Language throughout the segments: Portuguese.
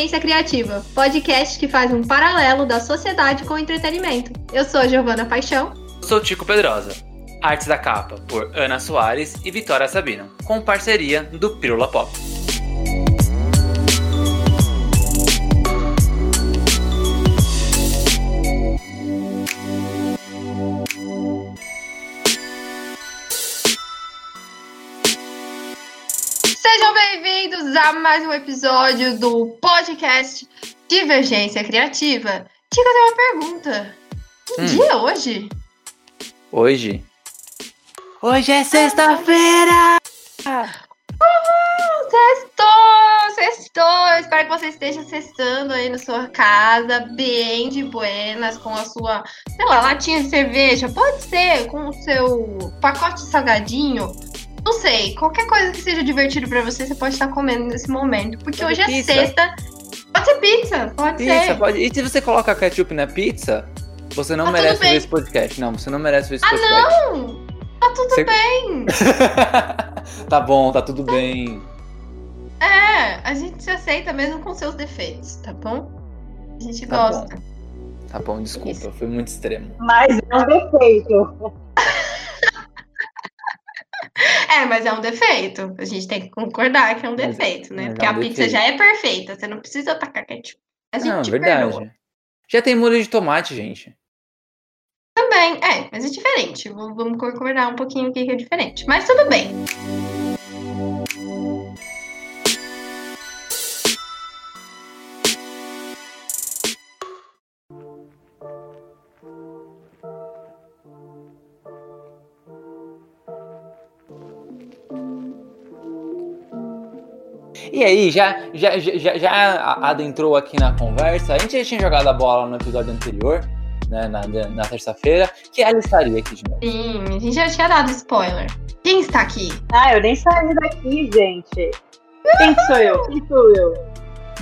Divergência Criativa, podcast que faz um paralelo da sociedade com o entretenimento. Eu sou Giovana Paixão. Sou Tico Pedrosa. Artes da capa por Ana Soares e Vitória Sabino, com parceria do Pirula Pop. A mais um episódio do podcast Divergência Criativa. Tica, tem uma pergunta. Que Hum. dia é hoje? Hoje. Hoje é sexta-feira! Sextou! Sextou! Espero que você esteja sextando aí na sua casa, bem de buenas, com a sua, sei lá, latinha de cerveja. Pode ser com o seu pacote de salgadinho. Não sei, qualquer coisa que seja divertido pra você, você pode estar comendo nesse momento. Porque Pode hoje é pizza. sexta. Pode ser pizza, pode Pizza, ser. pode... E se você coloca ketchup na pizza, você não Tá merece ver esse podcast. Não, você não merece ver esse Ah, podcast. não! Tá tudo Você- bem. tá bom, tá tudo bem. É, a gente se aceita mesmo com seus defeitos, tá bom? A gente Tá gosta. Tá bom, desculpa, foi muito extremo. Mas é um defeito. É, mas é um defeito. A gente tem que concordar que é um defeito, né? mas é Porque um a pizza defeito. já é perfeita, você não precisa tacar ketchup. A gente Não, te verdade. perdoa. Já tem molho de tomate, gente. Também, é, mas é diferente. Vamos concordar um pouquinho aqui que é diferente. Mas tudo bem. E aí, já, já, já, já- adentrou aqui na conversa? A gente já tinha jogado a bola no episódio anterior, né, na, na terça-feira, que ela estaria aqui de novo. Sim, a gente já tinha dado spoiler. Quem está aqui? Ah, eu nem saí daqui, gente. Quem que sou eu? Quem sou eu?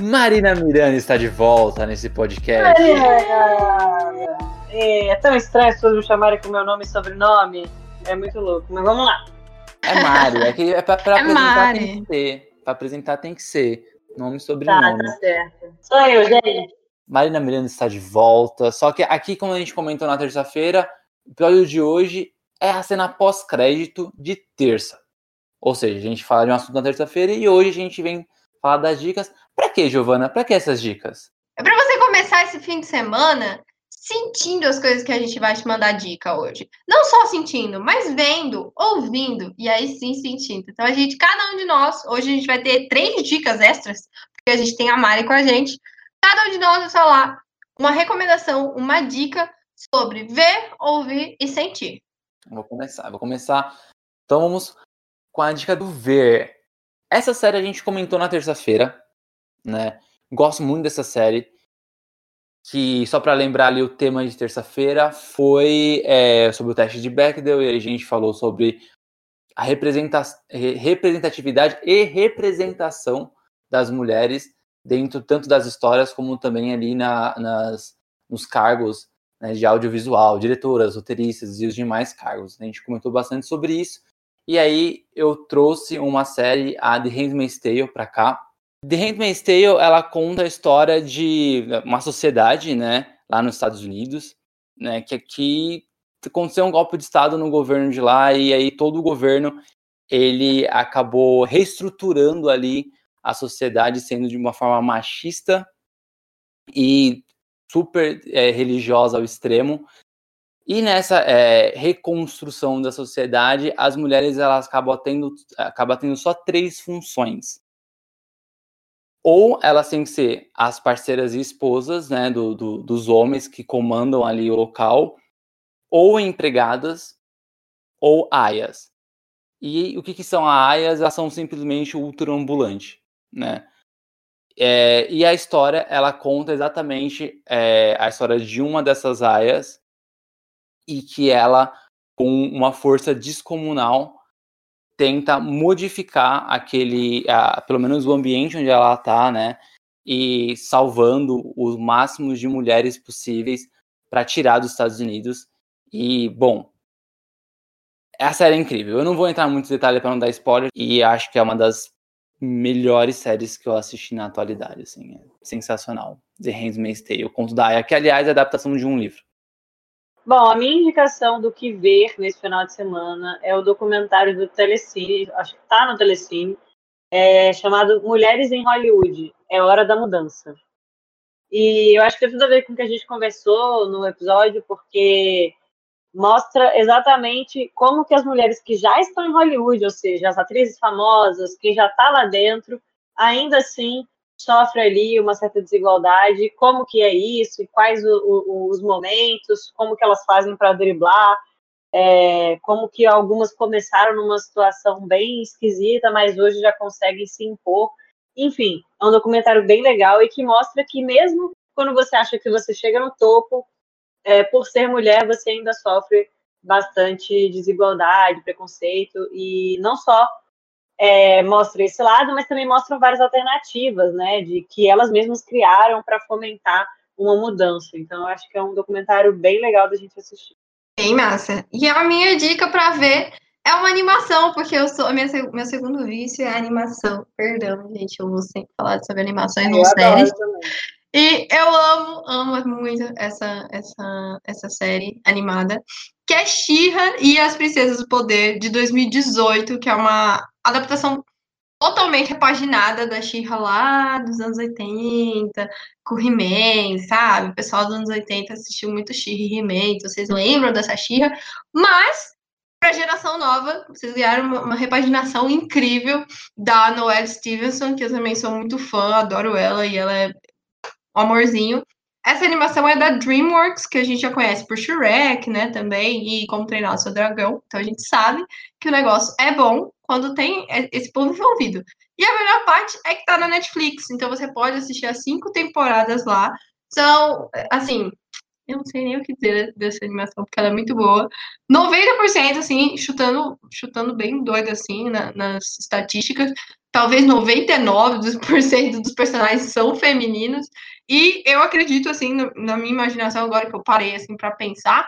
Marina Miranda está de volta nesse podcast. É, é tão estranho as pessoas me chamarem com meu nome e sobrenome. É muito louco, mas vamos lá. É Mari, é que é pra, pra É apresentar Mari. tem que ser. Pra apresentar tem que ser. Nome e Tá, sobrenome. tá certo. Sou eu, gente. Marina Miranda está de volta. Só que aqui, como a gente comentou na terça-feira, o episódio de hoje é a cena pós-crédito de terça. Ou seja, a gente fala de um assunto na terça-feira e hoje a gente vem falar das dicas. Pra quê, Giovana? Pra que essas dicas? É pra você começar esse fim de semana sentindo as coisas que a gente vai te mandar dica hoje. Não só sentindo, mas vendo, ouvindo e aí sim sentindo. Então a gente, cada um de nós, hoje a gente vai ter três dicas extras, porque a gente tem a Mari com a gente. Cada um de nós vai falar uma recomendação, uma dica sobre ver, ouvir e sentir. Vou começar, vou começar. Então vamos com a dica do ver. Essa série a gente comentou na terça-feira, né? Gosto muito dessa série. Que, só para lembrar ali, o tema de terça-feira foi é, sobre o teste de Bechdel, e a gente falou sobre a representa re- representatividade e representação das mulheres dentro tanto das histórias como também ali na, nas, nos cargos né, de audiovisual, diretoras, roteiristas e os demais cargos. né? A gente comentou bastante sobre isso. E aí eu trouxe uma série, a The Handmaid's Tale, para cá. The Handmaid's Tale, ela conta a história de uma sociedade, né, lá nos Estados Unidos, né, que aqui aconteceu um golpe de estado no governo de lá e aí todo o governo ele acabou reestruturando ali a sociedade sendo de uma forma machista e super é, religiosa ao extremo. E nessa é, reconstrução da sociedade, as mulheres elas acabam tendo, acabam tendo só três funções. Ou elas têm que ser as parceiras e esposas né, do, do, dos homens que comandam ali o local, ou empregadas, ou aias. E o que, que são aias? Elas são simplesmente o útero ambulante, né? É, e a história, ela conta exatamente é, a história de uma dessas aias e que ela, com uma força descomunal, tenta modificar aquele, a, pelo menos o ambiente onde ela está, né? E salvando os máximos de mulheres possíveis para tirar dos Estados Unidos. E, bom, a série é incrível. Eu não vou entrar em muitos detalhes para não dar spoiler, e acho que é uma das melhores séries que eu assisti na atualidade, assim, é sensacional. The Handmaid's Tale, o conto da Aya, que aliás é adaptação de um livro. Bom, a minha indicação do que ver nesse final de semana é o documentário do Telecine, acho que tá no Telecine, é, chamado Mulheres em Hollywood, é Hora da Mudança. E eu acho que tem tudo a ver com o que a gente conversou no episódio, porque mostra exatamente como que as mulheres que já estão em Hollywood, ou seja, as atrizes famosas, quem já está lá dentro, ainda assim sofre ali uma certa desigualdade, como que é isso, quais o, o, os momentos, como que elas fazem para driblar, é, como que algumas começaram numa situação bem esquisita, mas hoje já conseguem se impor. Enfim, é um documentário bem legal e que mostra que mesmo quando você acha que você chega no topo, é, por ser mulher, você ainda sofre bastante desigualdade, preconceito, e não só é, mostra esse lado, mas também mostram várias alternativas, né, de que elas mesmas criaram para fomentar uma mudança. Então, eu acho que é um documentário bem legal da gente assistir. Bem massa. E a minha dica para ver é uma animação, porque eu sou minha, meu segundo vício é animação. Perdão, gente, eu vou sempre falar sobre animações não séries. E eu amo, amo muito essa, essa, essa série animada, que é She-Ra e as Princesas do Poder, de 2018, que é uma adaptação totalmente repaginada da She-Ra lá dos anos 80, com He-Man, sabe? O pessoal dos anos 80 assistiu muito She-Ra e He-Man, então vocês lembram dessa She-Ra, mas para a geração nova, vocês ganharam uma, uma, repaginação incrível da Noelle Stevenson, que eu também sou muito fã, adoro ela, e ela é um amorzinho. Essa animação é da DreamWorks, que a gente já conhece por Shrek, né, também, e Como Treinar o Seu Dragão. Então a gente sabe que o negócio é bom quando tem esse povo envolvido. E a melhor parte é que tá na Netflix, então você pode assistir as cinco temporadas lá. São, assim, eu não sei nem o que dizer dessa animação, porque ela é muito boa. 90%, assim, chutando, chutando bem doido, assim, na, nas estatísticas. Talvez 99% dos personagens são femininos. E eu acredito, assim, na minha imaginação, agora que eu parei, assim, para pensar,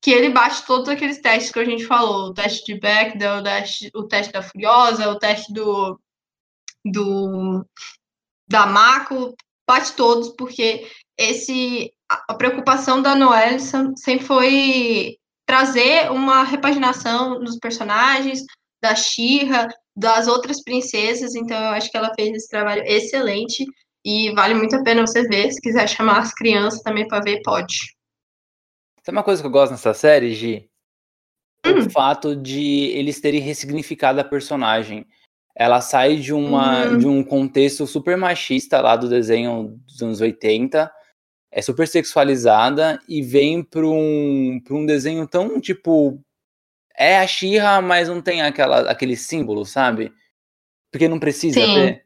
que ele bate todos aqueles testes que a gente falou. O teste de Bechdel, o teste, o teste da Furiosa, o teste do, do da Mako, bate todos, porque esse a preocupação da Noelle sempre foi trazer uma repaginação dos personagens, da Shira, das outras princesas, então eu acho que ela fez esse trabalho excelente e vale muito a pena você ver. Se quiser chamar as crianças também para ver, pode. Sabe uma coisa que eu gosto nessa série, Gi? Hum. O fato de eles terem ressignificado a personagem. Ela sai de, uma, hum. de um contexto super machista lá do desenho dos anos 80, é super sexualizada e vem para um, pra um desenho tão tipo. É a Xirra, mas não tem aquela, aquele símbolo, sabe? Porque não precisa Sim. ter.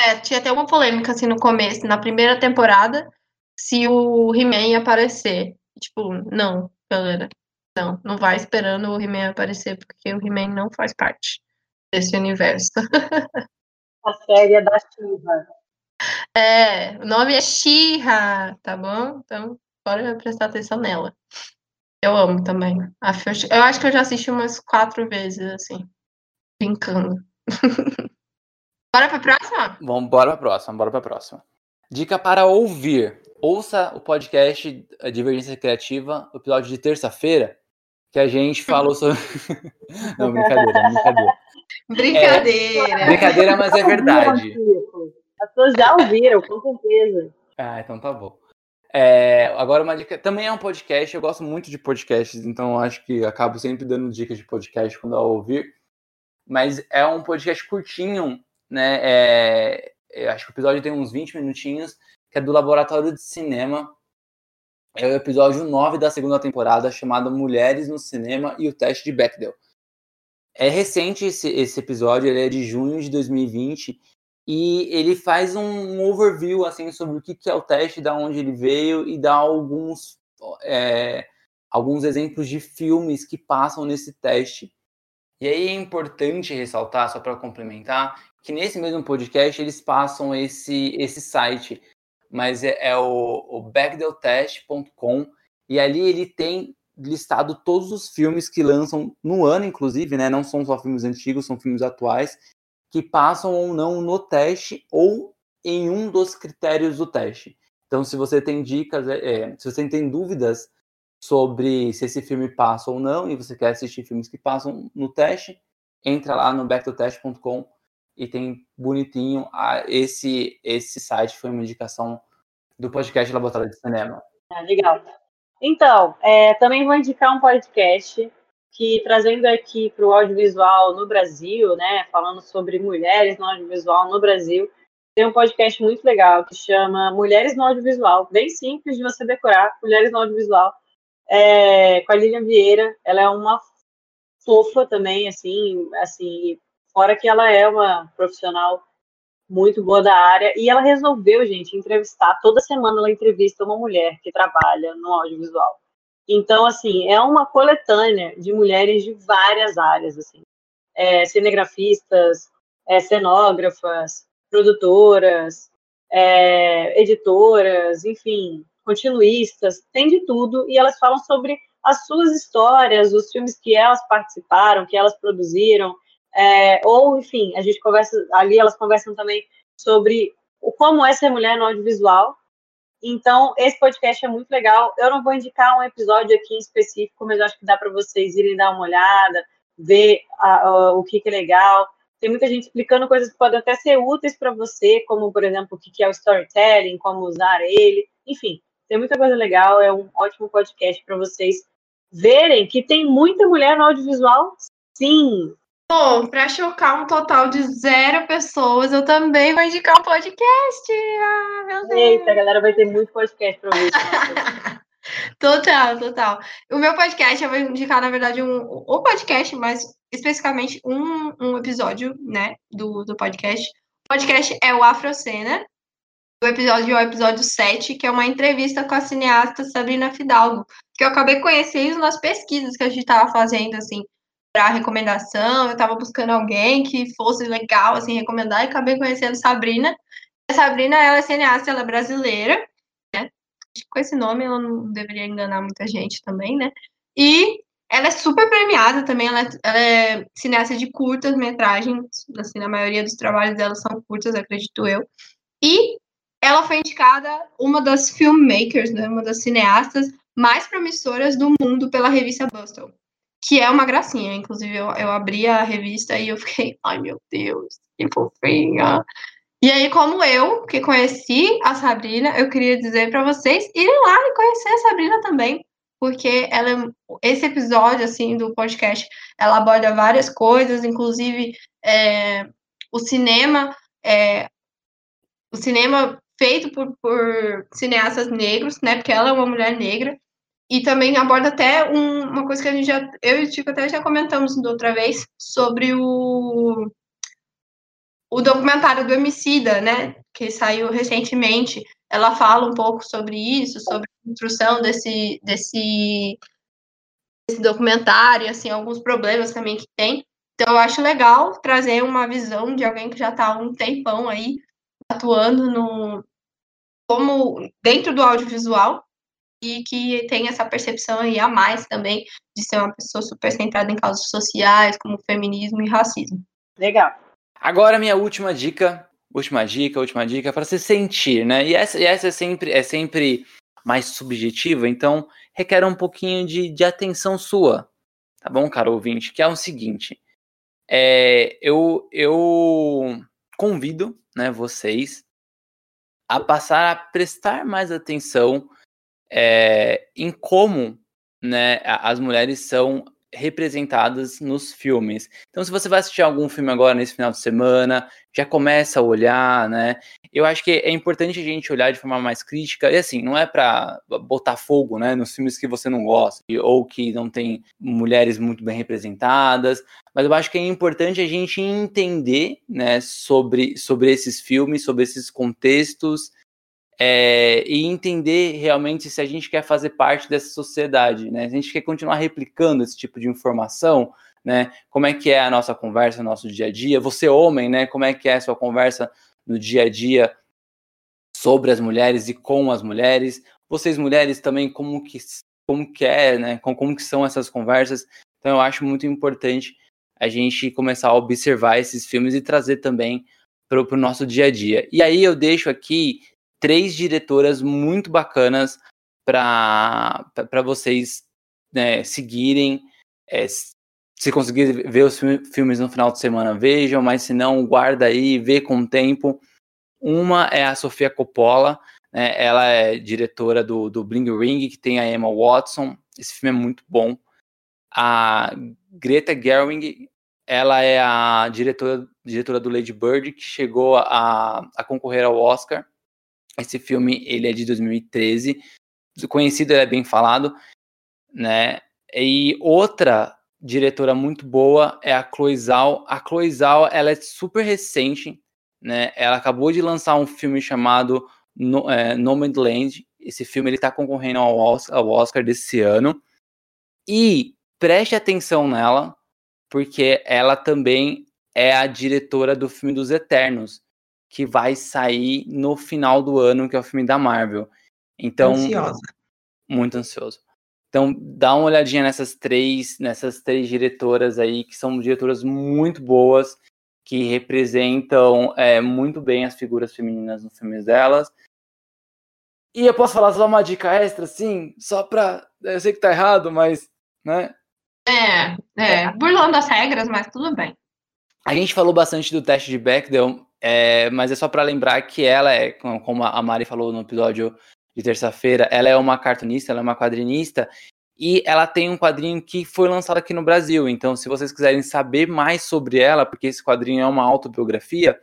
É, tinha até uma polêmica assim no começo, na primeira temporada, se o He-Man ia aparecer. Tipo, não, galera. Não, não vai esperando o He-Man aparecer, porque o He-Man não faz parte desse universo. A série é da Shiva. É, o nome é Shira, tá bom? Então, bora prestar atenção nela. Eu amo também. Eu acho que eu já assisti umas quatro vezes, assim, brincando. bora pra próxima? Vamos, bora pra próxima, bora pra próxima. Dica para ouvir. Ouça o podcast Divergência Criativa, o episódio de terça-feira, que a gente falou sobre. Não, brincadeira, brincadeira. Brincadeira. É, brincadeira, mas é verdade. As pessoas já ouviram, com certeza. Ah, então tá bom. É, agora uma dica. Também é um podcast, eu gosto muito de podcasts, então acho que acabo sempre dando dicas de podcast quando eu ouvir. Mas é um podcast curtinho, né? É, acho que o episódio tem uns 20 minutinhos, que é do Laboratório de Cinema. É o episódio 9 da segunda temporada, chamado Mulheres no Cinema e o Teste de Bechdel. É recente esse, esse episódio, ele é de junho de 2020 e ele faz um overview assim sobre o que, que é o teste, da onde ele veio e dá alguns é, alguns exemplos de filmes que passam nesse teste. E aí é importante ressaltar, só para complementar, que nesse mesmo podcast eles passam esse esse site, mas é, é o, o backdeltest.com e ali ele tem listado todos os filmes que lançam no ano, inclusive, né? Não são só filmes antigos, são filmes atuais que passam ou não no teste ou em um dos critérios do teste. Então, se você tem dicas, é, é, se você tem dúvidas sobre se esse filme passa ou não e você quer assistir filmes que passam no teste, entra lá no backtotest.com e tem bonitinho a, esse esse site foi uma indicação do podcast Laboratório de Cinema. Ah, legal. Então, é, também vou indicar um podcast que trazendo aqui para o audiovisual no Brasil, né, falando sobre mulheres no audiovisual no Brasil, tem um podcast muito legal que chama Mulheres no Audiovisual, bem simples de você decorar, Mulheres no Audiovisual, é, com a Lilian Vieira. Ela é uma fofa também, assim, assim, fora que ela é uma profissional muito boa da área, e ela resolveu, gente, entrevistar, toda semana ela entrevista uma mulher que trabalha no audiovisual. Então, assim, é uma coletânea de mulheres de várias áreas, assim, é, cinegrafistas, é, cenógrafas, produtoras, é, editoras, enfim, continuistas, tem de tudo, e elas falam sobre as suas histórias, os filmes que elas participaram, que elas produziram, é, ou, enfim, a gente conversa, ali elas conversam também sobre o, como é ser mulher no audiovisual. Então, esse podcast é muito legal. Eu não vou indicar um episódio aqui em específico, mas acho que dá para vocês irem dar uma olhada, ver a, a, o que, que é legal. Tem muita gente explicando coisas que podem até ser úteis para você, como, por exemplo, o que, que é o storytelling, como usar ele. Enfim, tem muita coisa legal. É um ótimo podcast para vocês verem que tem muita mulher no audiovisual, sim. Bom, para chocar um total de zero pessoas, eu também vou indicar um podcast. Ah, meu Deus. Eita, a galera vai ter muito podcast para ver. total, total. O meu podcast, eu vou indicar, na verdade, um, um podcast, mas especificamente um, um episódio, né, do, do podcast. O podcast é o Afrocena. O episódio é o episódio 7, que é uma entrevista com a cineasta Sabrina Fidalgo, que eu acabei conhecendo nas pesquisas que a gente estava fazendo, assim, para recomendação, eu estava buscando alguém que fosse legal, assim, recomendar, e acabei conhecendo Sabrina. A Sabrina, ela é cineasta, ela é brasileira, né? Com esse nome, ela não deveria enganar muita gente também, né? E ela é super premiada também, ela, ela é cineasta de curtas metragens, assim, a maioria dos trabalhos dela são curtas, acredito eu. E ela foi indicada uma das filmmakers, né, uma das cineastas mais promissoras do mundo pela revista Bustle que é uma gracinha. Inclusive, eu, eu abri a revista e eu fiquei, ai meu Deus, que fofinha. E aí, como eu, que conheci a Sabrina, eu queria dizer para vocês irem lá e conhecer a Sabrina também, porque ela, esse episódio assim do podcast, ela aborda várias coisas, inclusive é, o cinema, é, o cinema feito por, por cineastas negros, né? Porque ela é uma mulher negra e também aborda até um, uma coisa que a gente já, eu e o Tico até já comentamos da outra vez, sobre o, o documentário do Emicida, né, que saiu recentemente. Ela fala um pouco sobre isso, sobre a construção desse, desse, desse documentário, assim, alguns problemas também que tem. Então, eu acho legal trazer uma visão de alguém que já está há um tempão aí atuando no como dentro do audiovisual e que tem essa percepção aí a mais também de ser uma pessoa super centrada em causas sociais, como feminismo e racismo. Legal. Agora minha última dica, última dica, última dica para se sentir, né? E essa, e essa é sempre é sempre mais subjetiva, então requer um pouquinho de, de atenção sua, tá bom, caro ouvinte? Que é o seguinte, é, eu eu convido, né, vocês a passar a prestar mais atenção é, em como né, as mulheres são representadas nos filmes. Então, se você vai assistir algum filme agora nesse final de semana, já começa a olhar, né? Eu acho que é importante a gente olhar de forma mais crítica. E assim, não é para botar fogo, né, nos filmes que você não gosta ou que não tem mulheres muito bem representadas, mas eu acho que é importante a gente entender, né, sobre sobre esses filmes, sobre esses contextos é, e entender realmente se a gente quer fazer parte dessa sociedade, né? Se a gente quer continuar replicando esse tipo de informação, né? Como é que é a nossa conversa no nosso dia a dia? Você homem, né? Como é que é a sua conversa no dia a dia sobre as mulheres e com as mulheres? Vocês mulheres também como que como que é, né? Como que são essas conversas? Então eu acho muito importante a gente começar a observar esses filmes e trazer também para o nosso dia a dia. E aí eu deixo aqui três diretoras muito bacanas para vocês né, seguirem. É, se conseguir ver os filmes no final de semana, vejam, mas se não, guarda aí, vê com tempo. Uma é a Sofia Coppola, né, ela é diretora do, do Bling Ring, que tem a Emma Watson. Esse filme é muito bom. A Greta Gerwig, ela é a diretora, diretora do Lady Bird, que chegou a, a concorrer ao Oscar. Esse filme ele é de 2013, conhecido, é bem falado, né? E outra diretora muito boa é a Chloe Zhao. A Chloe Zhao, ela é super recente, né? Ela acabou de lançar um filme chamado no, é, Nomadland. Esse filme ele está concorrendo ao Oscar, ao Oscar desse ano. E preste atenção nela, porque ela também é a diretora do filme dos Eternos, que vai sair no final do ano, que é o filme da Marvel. Então, Ansiosa. muito ansioso. Então, dá uma olhadinha nessas três, nessas três diretoras aí, que são diretoras muito boas, que representam é, muito bem as figuras femininas nos filmes delas. E eu posso falar só uma dica extra, sim, só pra. Eu sei que tá errado, mas. Né? É, é, burlando as regras, mas tudo bem. A gente falou bastante do teste de Bechdel, é, mas é só para lembrar que ela é, como a Mari falou no episódio de terça-feira, ela é uma cartunista, ela é uma quadrinista, e ela tem um quadrinho que foi lançado aqui no Brasil. Então, se vocês quiserem saber mais sobre ela, porque esse quadrinho é uma autobiografia,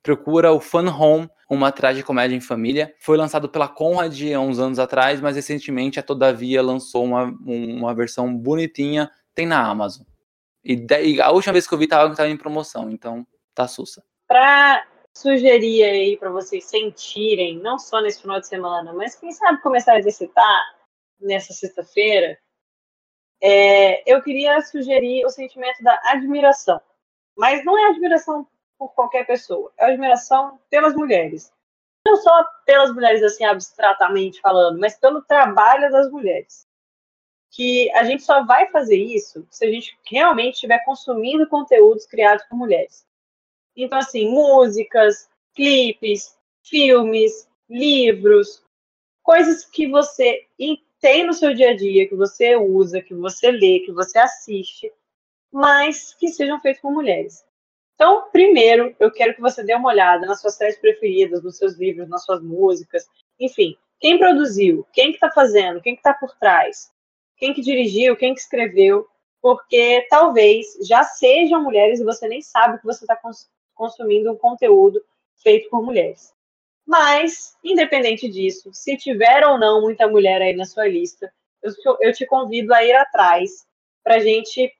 procura o Fun Home, uma comédia em família. Foi lançado pela Conrad há uns anos atrás, mas recentemente a Todavia lançou uma, uma versão bonitinha tem na Amazon. E, a última vez que eu vi tava, tava em promoção, então tá sussa. Pra sugerir aí para vocês sentirem, não só nesse final de semana, mas quem sabe começar a exercitar nessa sexta-feira, é, eu queria sugerir o sentimento da admiração. Mas não é admiração por qualquer pessoa, é admiração pelas mulheres. Não só pelas mulheres, assim, abstratamente falando, mas pelo trabalho das mulheres que a gente só vai fazer isso se a gente realmente estiver consumindo conteúdos criados por mulheres. Então, assim, músicas, clipes, filmes, livros, coisas que você tem no seu dia a dia, que você usa, que você lê, que você assiste, mas que sejam feitos por mulheres. Então, primeiro, eu quero que você dê uma olhada nas suas séries preferidas, nos seus livros, nas suas músicas, enfim, quem produziu, quem que está fazendo, quem que está por trás, quem que dirigiu, quem que escreveu, porque talvez já sejam mulheres e você nem sabe que você está consumindo um conteúdo feito por mulheres. Mas, independente disso, se tiver ou não muita mulher aí na sua lista, eu, eu te convido a ir atrás para a gente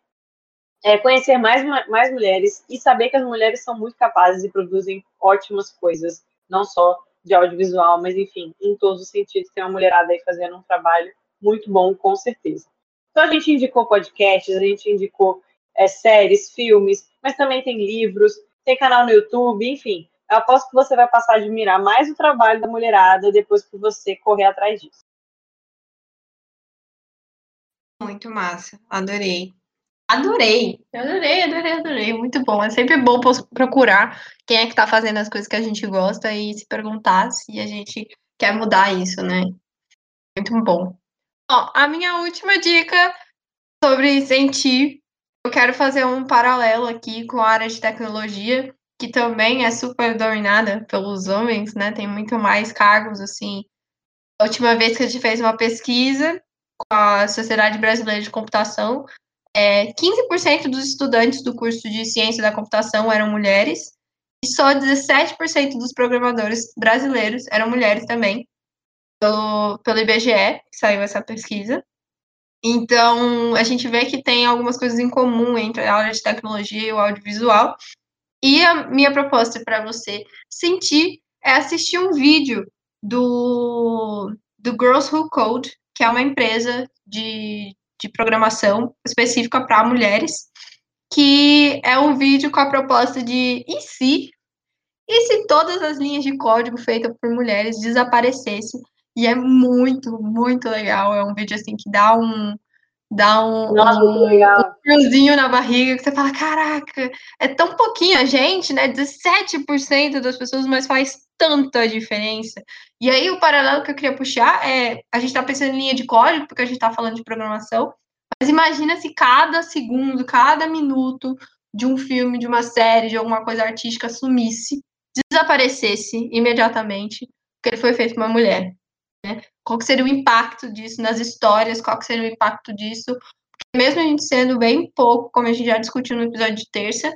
é, conhecer mais, mais mulheres e saber que as mulheres são muito capazes e produzem ótimas coisas, não só de audiovisual, mas enfim, em todos os sentidos. Tem uma mulherada aí fazendo um trabalho muito bom, com certeza. Então a gente indicou podcasts, a gente indicou é, séries, filmes, mas também tem livros, tem canal no YouTube, enfim. Eu aposto que você vai passar a admirar mais o trabalho da mulherada depois que você correr atrás disso. Muito massa, adorei. Adorei, adorei, adorei, adorei. Muito bom. É sempre bom procurar quem é que tá fazendo as coisas que a gente gosta e se perguntar se a gente quer mudar isso, né? Muito bom. Bom, a minha última dica sobre sentir, eu quero fazer um paralelo aqui com a área de tecnologia, que também é super dominada pelos homens, né? Tem muito mais cargos, assim. A última vez que a gente fez uma pesquisa com a Sociedade Brasileira de Computação, é, 15% dos estudantes do curso de Ciência da Computação eram mulheres, e só 17% dos programadores brasileiros eram mulheres também pelo, pelo IBGE, que saiu essa pesquisa. Então, a gente vê que tem algumas coisas em comum entre a área de tecnologia e o audiovisual. E a minha proposta para você sentir é assistir um vídeo do, do Girls Who Code, que é uma empresa de, de programação específica para mulheres, que é um vídeo com a proposta de e se e se todas as linhas de código feitas por mulheres desaparecessem e é muito, muito legal. É um vídeo assim que dá um, dá um, Nossa, um, um friozinho na barriga que você fala, caraca, é tão pouquinha gente, né? 17% das pessoas, mas faz tanta diferença. E aí o paralelo que eu queria puxar é, a gente tá pensando em linha de código, porque a gente tá falando de programação, mas imagina se cada segundo, cada minuto de um filme, de uma série, de alguma coisa artística sumisse, desaparecesse imediatamente, porque ele foi feito por uma mulher. Né? Qual seria o impacto disso nas histórias? Qual seria o impacto disso? Porque mesmo a gente sendo bem pouco, como a gente já discutiu no episódio de terça,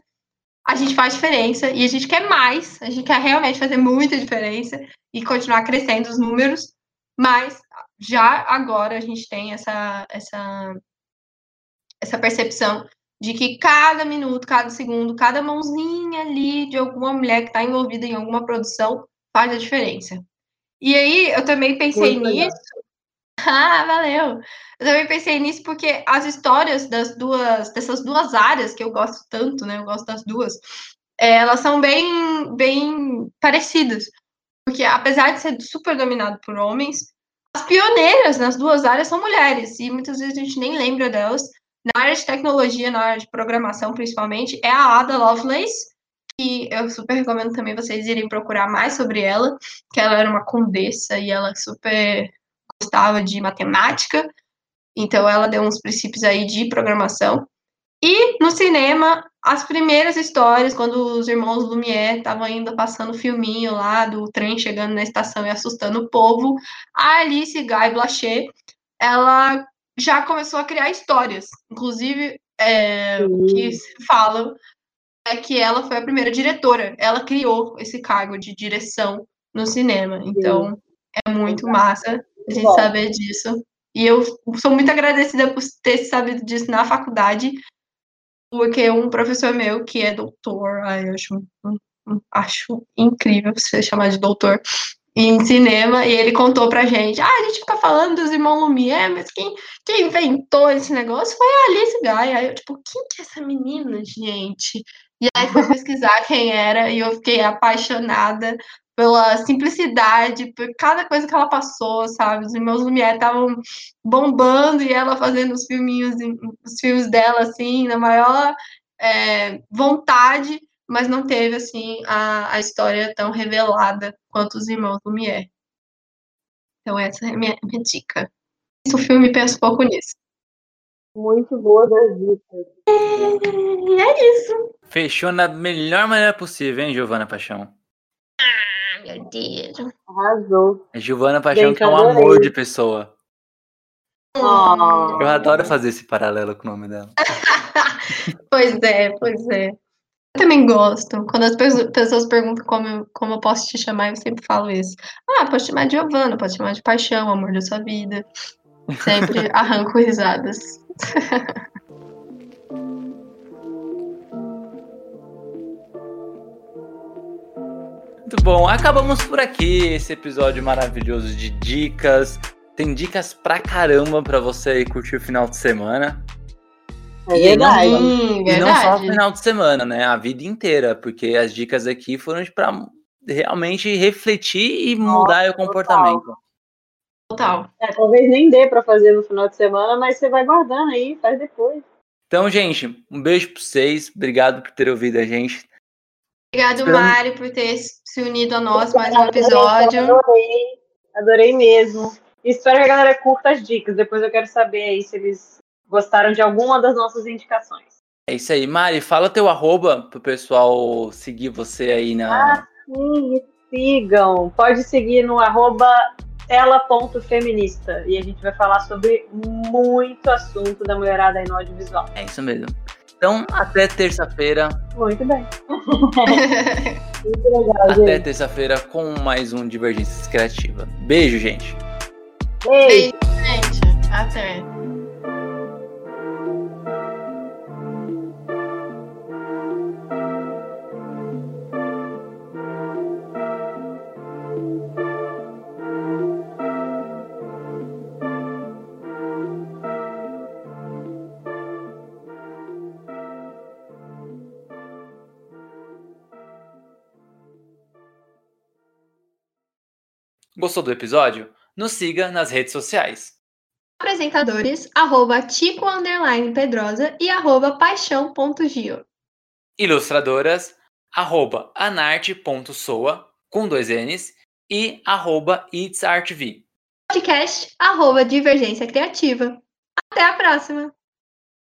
a gente faz diferença e a gente quer mais, a gente quer realmente fazer muita diferença e continuar crescendo os números, mas já agora a gente tem essa, essa, essa percepção de que cada minuto, cada segundo, cada mãozinha ali de alguma mulher que está envolvida em alguma produção faz a diferença. E aí eu também pensei Muito legal. nisso. Ah, valeu! Eu também pensei nisso porque as histórias das duas, dessas duas áreas que eu gosto tanto, né? Eu gosto das duas, é, elas são bem, bem parecidas. Porque apesar de ser super dominado por homens, as pioneiras nas duas áreas são mulheres, e muitas vezes a gente nem lembra delas. Na área de tecnologia, na área de programação, principalmente, é a Ada Lovelace, que eu super recomendo também vocês irem procurar mais sobre ela, que ela era uma condessa e ela super gostava de matemática, então ela deu uns princípios aí de programação. E no cinema, as primeiras histórias, quando os irmãos Lumière estavam ainda passando o filminho lá do trem chegando na estação e assustando o povo, a Alice Guy Blaché, ela já começou a criar histórias. Inclusive, é, que falam é que ela foi a primeira diretora. Ela criou esse cargo de direção no cinema. Então, é muito massa a gente Bom. saber disso. E eu sou muito agradecida por ter sabido disso na faculdade, porque um professor meu, que é doutor, ai, eu acho, acho incrível você chamar de doutor, em cinema, e ele contou pra gente, ah, a gente fica falando dos irmãos Lumière, mas quem, quem inventou esse negócio foi a Alice Guy. Aí eu, tipo, quem que é essa menina, gente? E aí fui pesquisar quem era, e eu fiquei apaixonada pela simplicidade, por cada coisa que ela passou, sabe? Os irmãos Lumière estavam bombando e ela fazendo os filminhos, os filmes dela, assim, na maior é, vontade, mas não teve, assim, a, a história tão revelada quanto os irmãos Lumière. Então essa é a minha, minha dica. O filme pensa pouco nisso. Muito boa das dicas. É isso. Fechou na melhor maneira possível, hein, Giovana Paixão? Ah, meu Deus. Arrasou. A Giovana Paixão que é um amor de pessoa. Oh. Eu adoro fazer esse paralelo com o nome dela. Pois é, pois é. Eu também gosto. Quando as pe- pessoas perguntam como eu, como eu posso te chamar, eu sempre falo isso. Ah, posso chamar de Giovana, posso chamar de paixão, amor da sua vida. Sempre arranco risadas. Muito bom, acabamos por aqui esse episódio maravilhoso de dicas. Tem dicas pra caramba pra você aí curtir o final de semana. É E não- E não só o final de semana, né? A vida inteira, porque as dicas aqui foram pra realmente refletir e mudar o comportamento. Total. É, talvez nem dê pra fazer no final de semana, mas você vai guardando aí, faz depois. Então, gente, um beijo pra vocês. Obrigado por ter ouvido a gente. Obrigado, Esperamos- Mari, por ter se unido a nós mais um episódio. Adorei, adorei mesmo. Espero que a galera curta as dicas. Depois eu quero saber aí se eles gostaram de alguma das nossas indicações. É isso aí. Mari, fala teu arroba pro pessoal seguir você aí na. Sim, e sigam. Pode seguir no arroba tela.feminista. E a gente vai falar sobre muito assunto da mulherada aí no audiovisual. É isso mesmo. Então, até terça-feira. Muito bem. Muito legal, Até terça-feira com mais um Divergências Criativa. Beijo, gente. Beijo. Beijo, gente. Até. Gostou do episódio? Nos siga nas redes sociais. Apresentadores, arroba Tico Pedrosa e arroba paixão.gio. Ilustradoras, arroba anarte.soa, com dois N's, e arroba itsartv. Podcast, arroba Divergência Criativa. Até a próxima!